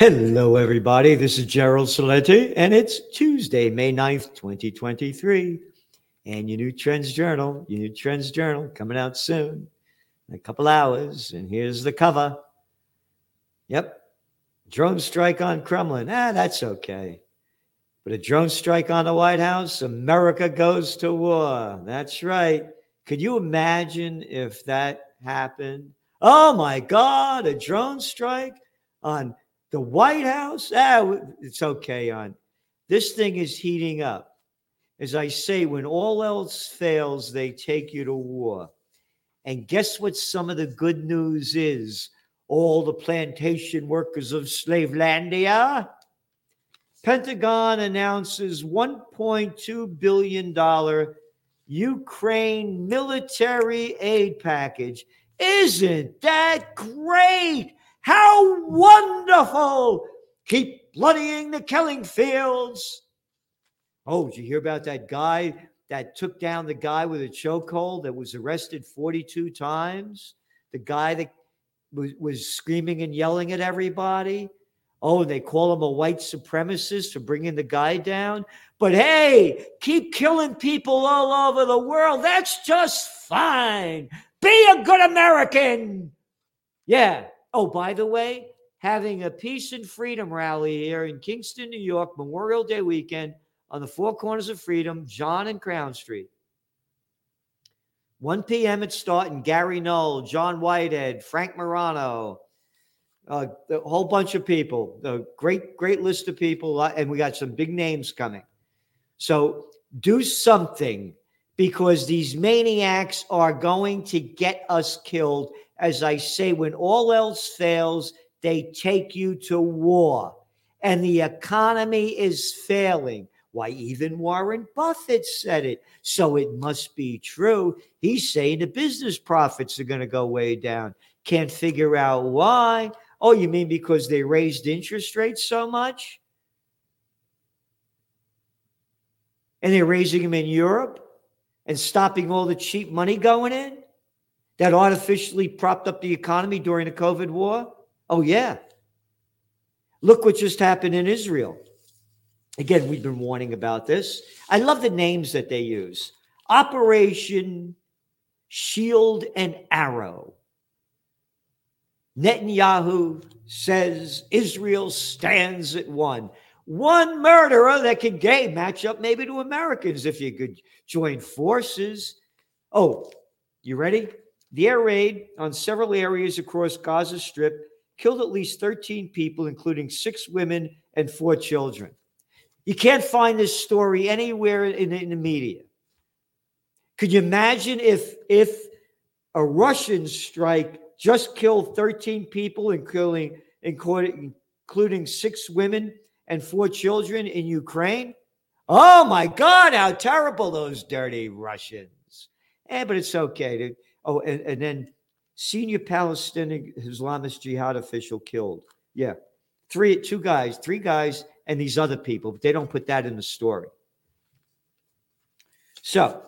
Hello, everybody. This is Gerald Celente, and it's Tuesday, May 9th, 2023. And your new Trends Journal, your new Trends Journal coming out soon in a couple hours. And here's the cover. Yep. Drone strike on Kremlin. Ah, that's okay. But a drone strike on the White House, America goes to war. That's right. Could you imagine if that happened? Oh my God, a drone strike on the White House, ah, it's okay on. This thing is heating up. As I say, when all else fails, they take you to war. And guess what some of the good news is? All the plantation workers of Slavelandia. Pentagon announces $1.2 billion Ukraine military aid package. Isn't that great? How wonderful! Keep bloodying the killing fields. Oh, did you hear about that guy that took down the guy with a chokehold that was arrested 42 times? The guy that was, was screaming and yelling at everybody. Oh, they call him a white supremacist for bringing the guy down. But hey, keep killing people all over the world. That's just fine. Be a good American. Yeah, Oh, by the way, having a peace and freedom rally here in Kingston, New York, Memorial Day weekend on the Four Corners of Freedom, John and Crown Street. 1 p.m. it's starting. Gary Null, John Whitehead, Frank Morano, uh, a whole bunch of people. A great, great list of people, and we got some big names coming. So do something because these maniacs are going to get us killed as I say, when all else fails, they take you to war. And the economy is failing. Why, even Warren Buffett said it. So it must be true. He's saying the business profits are going to go way down. Can't figure out why. Oh, you mean because they raised interest rates so much? And they're raising them in Europe and stopping all the cheap money going in? That artificially propped up the economy during the COVID war? Oh, yeah. Look what just happened in Israel. Again, we've been warning about this. I love the names that they use Operation Shield and Arrow. Netanyahu says Israel stands at one. One murderer that could gay match up maybe to Americans if you could join forces. Oh, you ready? The air raid on several areas across Gaza Strip killed at least 13 people, including six women and four children. You can't find this story anywhere in, in the media. Could you imagine if if a Russian strike just killed 13 people, including including, six women and four children in Ukraine? Oh my God, how terrible those dirty Russians. Eh, but it's okay. Oh, and, and then senior Palestinian Islamist jihad official killed. Yeah. Three, two guys, three guys, and these other people, but they don't put that in the story. So,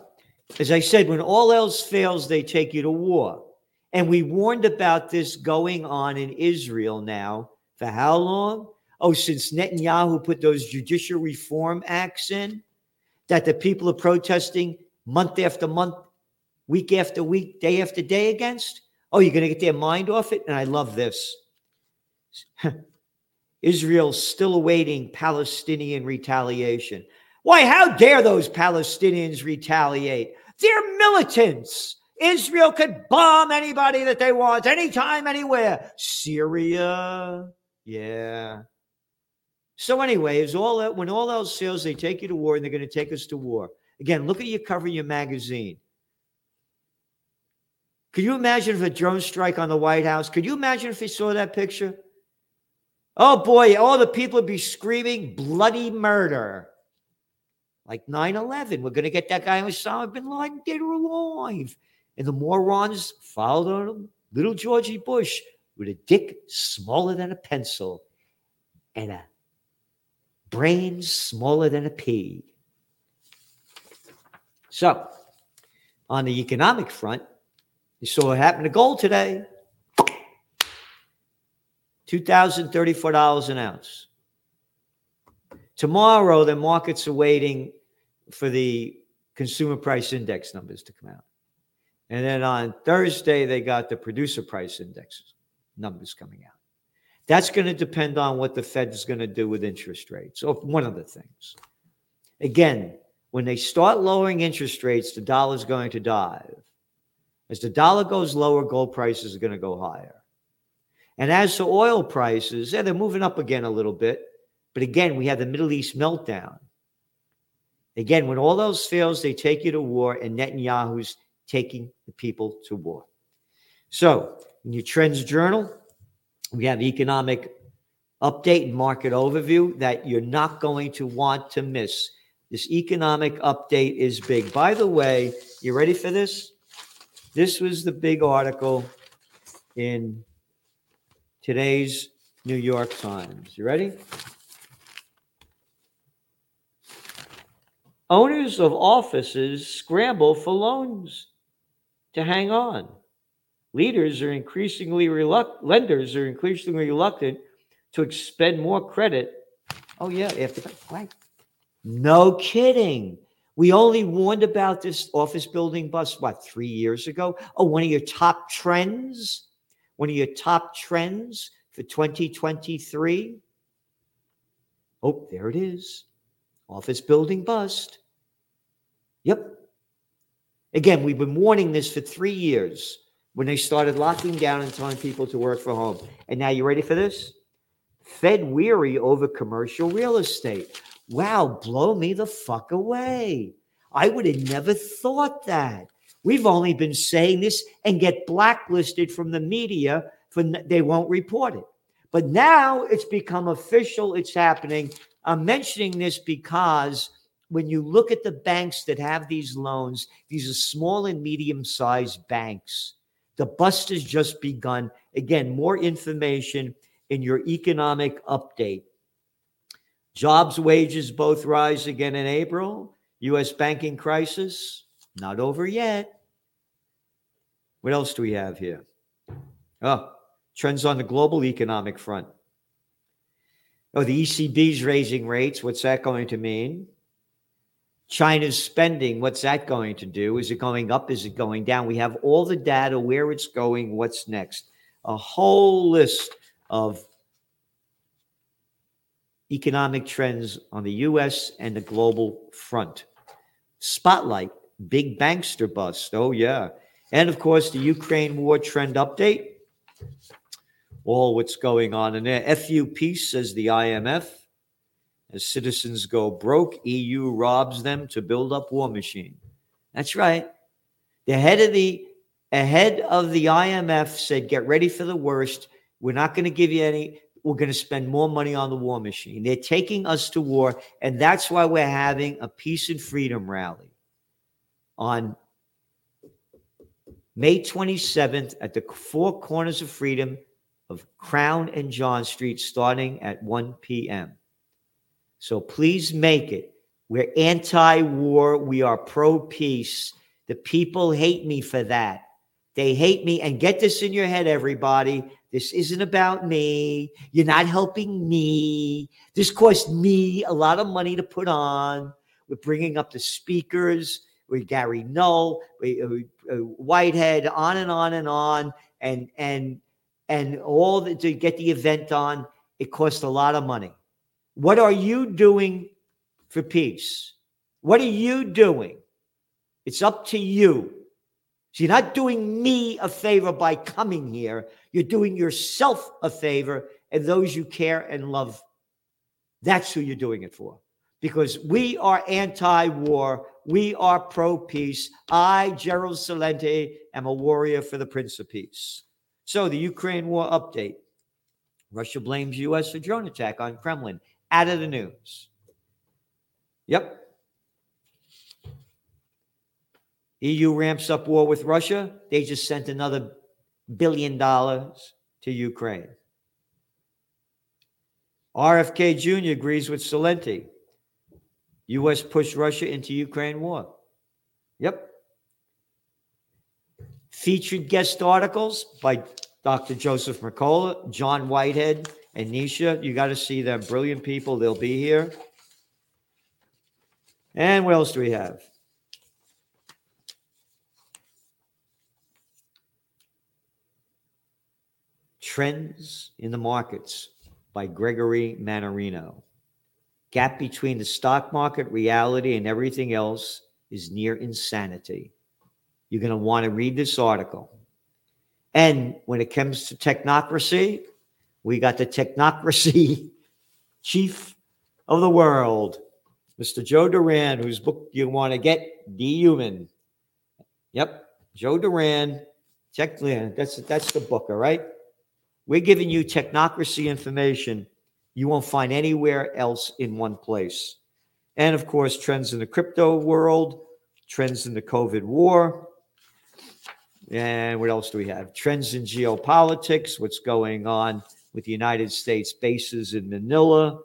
as I said, when all else fails, they take you to war. And we warned about this going on in Israel now for how long? Oh, since Netanyahu put those judicial reform acts in that the people are protesting month after month week after week, day after day against? Oh, you're going to get their mind off it? And I love this. Israel's still awaiting Palestinian retaliation. Why, how dare those Palestinians retaliate? They're militants. Israel could bomb anybody that they want, anytime, anywhere. Syria, yeah. So, anyways, all that when all else fails, they take you to war, and they're going to take us to war. Again, look at your cover of your magazine. Could you imagine if a drone strike on the White House? Could you imagine if they saw that picture? Oh boy, all the people would be screaming bloody murder. Like 9 11, we're going to get that guy Osama bin Laden dead or alive. And the morons followed on him. Little Georgie Bush with a dick smaller than a pencil and a brain smaller than a pea. So, on the economic front, you saw what happened to gold today. $2,034 an ounce. Tomorrow, the markets are waiting for the consumer price index numbers to come out. And then on Thursday, they got the producer price index numbers coming out. That's going to depend on what the Fed is going to do with interest rates, or one of the things. Again, when they start lowering interest rates, the dollar is going to dive. As the dollar goes lower, gold prices are going to go higher. And as to oil prices, yeah, they're moving up again a little bit. But again, we have the Middle East meltdown. Again, when all those fails, they take you to war, and Netanyahu's taking the people to war. So, in your Trends Journal, we have economic update and market overview that you're not going to want to miss. This economic update is big. By the way, you ready for this? This was the big article in today's New York Times. You ready? Owners of offices scramble for loans to hang on. Leaders are increasingly reluctant, lenders are increasingly reluctant to expend more credit. Oh, yeah, after right. No kidding. We only warned about this office building bust, what, three years ago? Oh, one of your top trends? One of your top trends for 2023? Oh, there it is. Office building bust. Yep. Again, we've been warning this for three years when they started locking down and telling people to work from home. And now you ready for this? Fed weary over commercial real estate. Wow, blow me the fuck away. I would have never thought that. We've only been saying this and get blacklisted from the media for they won't report it. But now it's become official, it's happening. I'm mentioning this because when you look at the banks that have these loans, these are small and medium sized banks. The bust has just begun. Again, more information in your economic update. Jobs, wages both rise again in April. U.S. banking crisis, not over yet. What else do we have here? Oh, trends on the global economic front. Oh, the ECB's raising rates. What's that going to mean? China's spending, what's that going to do? Is it going up? Is it going down? We have all the data, where it's going, what's next. A whole list of economic trends on the US and the global front. Spotlight, big bankster bust. Oh, yeah. And of course, the Ukraine war trend update. All what's going on in there. FU peace, says the IMF. As citizens go broke, EU robs them to build up war machine. That's right. The head of the ahead of the IMF said, "Get ready for the worst. We're not going to give you any. We're going to spend more money on the war machine. They're taking us to war, and that's why we're having a peace and freedom rally on May 27th at the four corners of freedom of Crown and John Street, starting at 1 p.m. So please make it. We're anti war. We are pro peace. The people hate me for that. They hate me. And get this in your head, everybody. This isn't about me. You're not helping me. This cost me a lot of money to put on. We're bringing up the speakers with Gary Null, with, uh, Whitehead, on and on and on. And, and, and all the, to get the event on, it costs a lot of money. What are you doing for peace? What are you doing? It's up to you. So you're not doing me a favor by coming here. You're doing yourself a favor and those you care and love. That's who you're doing it for. Because we are anti war. We are pro peace. I, Gerald Celente, am a warrior for the Prince of Peace. So the Ukraine war update Russia blames U.S. for drone attack on Kremlin out of the news. Yep. EU ramps up war with Russia. They just sent another billion dollars to Ukraine. RFK Jr. agrees with Celente. U.S. pushed Russia into Ukraine war. Yep. Featured guest articles by Dr. Joseph Mercola, John Whitehead, and Nisha. You got to see them. Brilliant people. They'll be here. And what else do we have? Trends in the Markets by Gregory Mannarino. Gap between the stock market reality and everything else is near insanity. You're going to want to read this article. And when it comes to technocracy, we got the technocracy chief of the world, Mr. Joe Duran, whose book you want to get, Dehuman. Yep, Joe Duran. Check that's that's the book, all right? We're giving you technocracy information you won't find anywhere else in one place. And of course, trends in the crypto world, trends in the COVID war. And what else do we have? Trends in geopolitics, what's going on with the United States bases in Manila,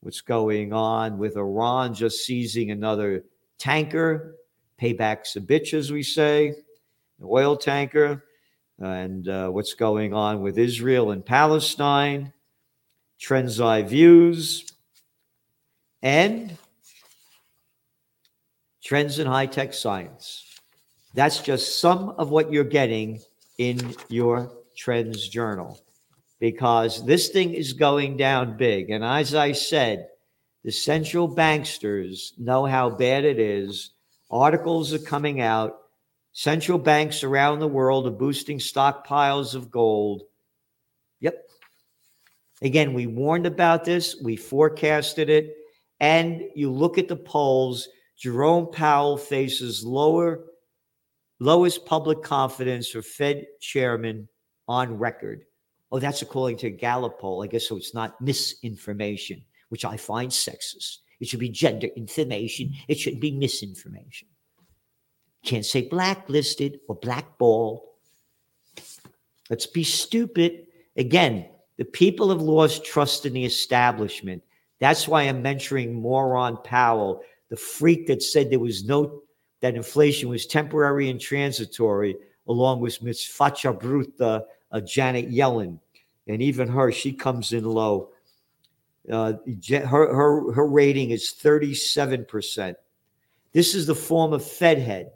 what's going on with Iran just seizing another tanker, paybacks a bitch, as we say, an oil tanker, and uh, what's going on with Israel and Palestine, trends I views, and trends in high tech science. That's just some of what you're getting in your trends journal because this thing is going down big. And as I said, the central banksters know how bad it is. Articles are coming out. Central banks around the world are boosting stockpiles of gold. Yep. Again, we warned about this, we forecasted it. And you look at the polls, Jerome Powell faces lower, lowest public confidence for Fed chairman on record. Oh, that's according to a Gallup poll. I guess so. It's not misinformation, which I find sexist. It should be gender information. It should be misinformation. Can't say blacklisted or blackballed. Let's be stupid. Again, the people have lost trust in the establishment. That's why I'm mentoring moron Powell, the freak that said there was no that inflation was temporary and transitory, along with Ms. Faccia Brutta uh, Janet Yellen, and even her, she comes in low. Uh, her, her, her rating is 37%. This is the former Fed head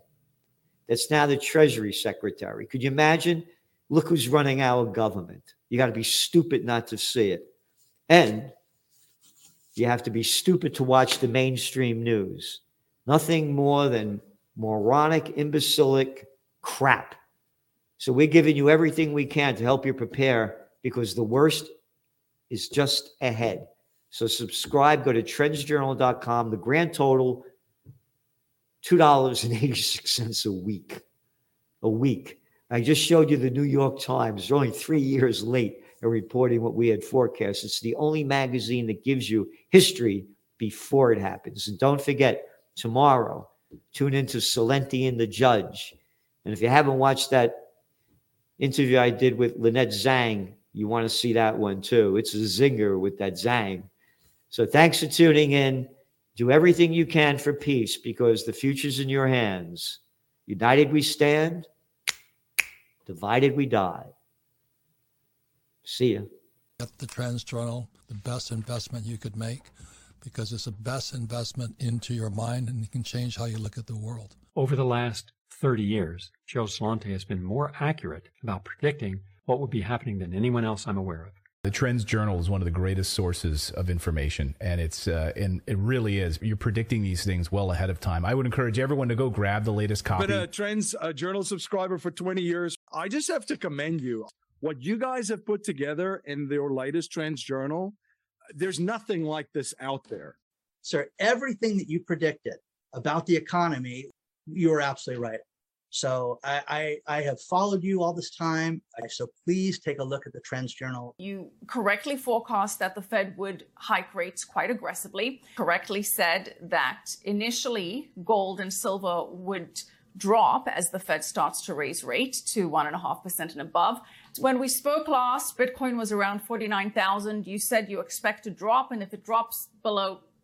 that's now the Treasury Secretary. Could you imagine? Look who's running our government. You got to be stupid not to see it. And you have to be stupid to watch the mainstream news. Nothing more than moronic, imbecilic crap. So we're giving you everything we can to help you prepare because the worst is just ahead. So subscribe, go to trendsjournal.com. The grand total, $2.86 a week. A week. I just showed you the New York Times. They're only three years late in reporting what we had forecast. It's the only magazine that gives you history before it happens. And don't forget, tomorrow, tune into Celente and the Judge. And if you haven't watched that interview I did with Lynette Zang. You want to see that one too. It's a zinger with that Zang. So thanks for tuning in. Do everything you can for peace because the future's in your hands. United we stand, divided we die. See ya. Get the Trends Journal, the best investment you could make because it's the best investment into your mind and it can change how you look at the world. Over the last 30 years, Joe Celente has been more accurate about predicting what would be happening than anyone else I'm aware of. The Trends Journal is one of the greatest sources of information, and it's uh, and it really is. You're predicting these things well ahead of time. I would encourage everyone to go grab the latest copy. Been a Trends uh, Journal subscriber for 20 years. I just have to commend you. What you guys have put together in your latest Trends Journal, there's nothing like this out there. Sir, everything that you predicted about the economy, you were absolutely right. So I, I, I have followed you all this time. So please take a look at the Trends Journal. You correctly forecast that the Fed would hike rates quite aggressively. Correctly said that initially gold and silver would drop as the Fed starts to raise rate to one and a half percent and above. When we spoke last, Bitcoin was around 49,000. You said you expect to drop. And if it drops below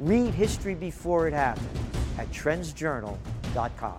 Read history before it happened at trendsjournal.com.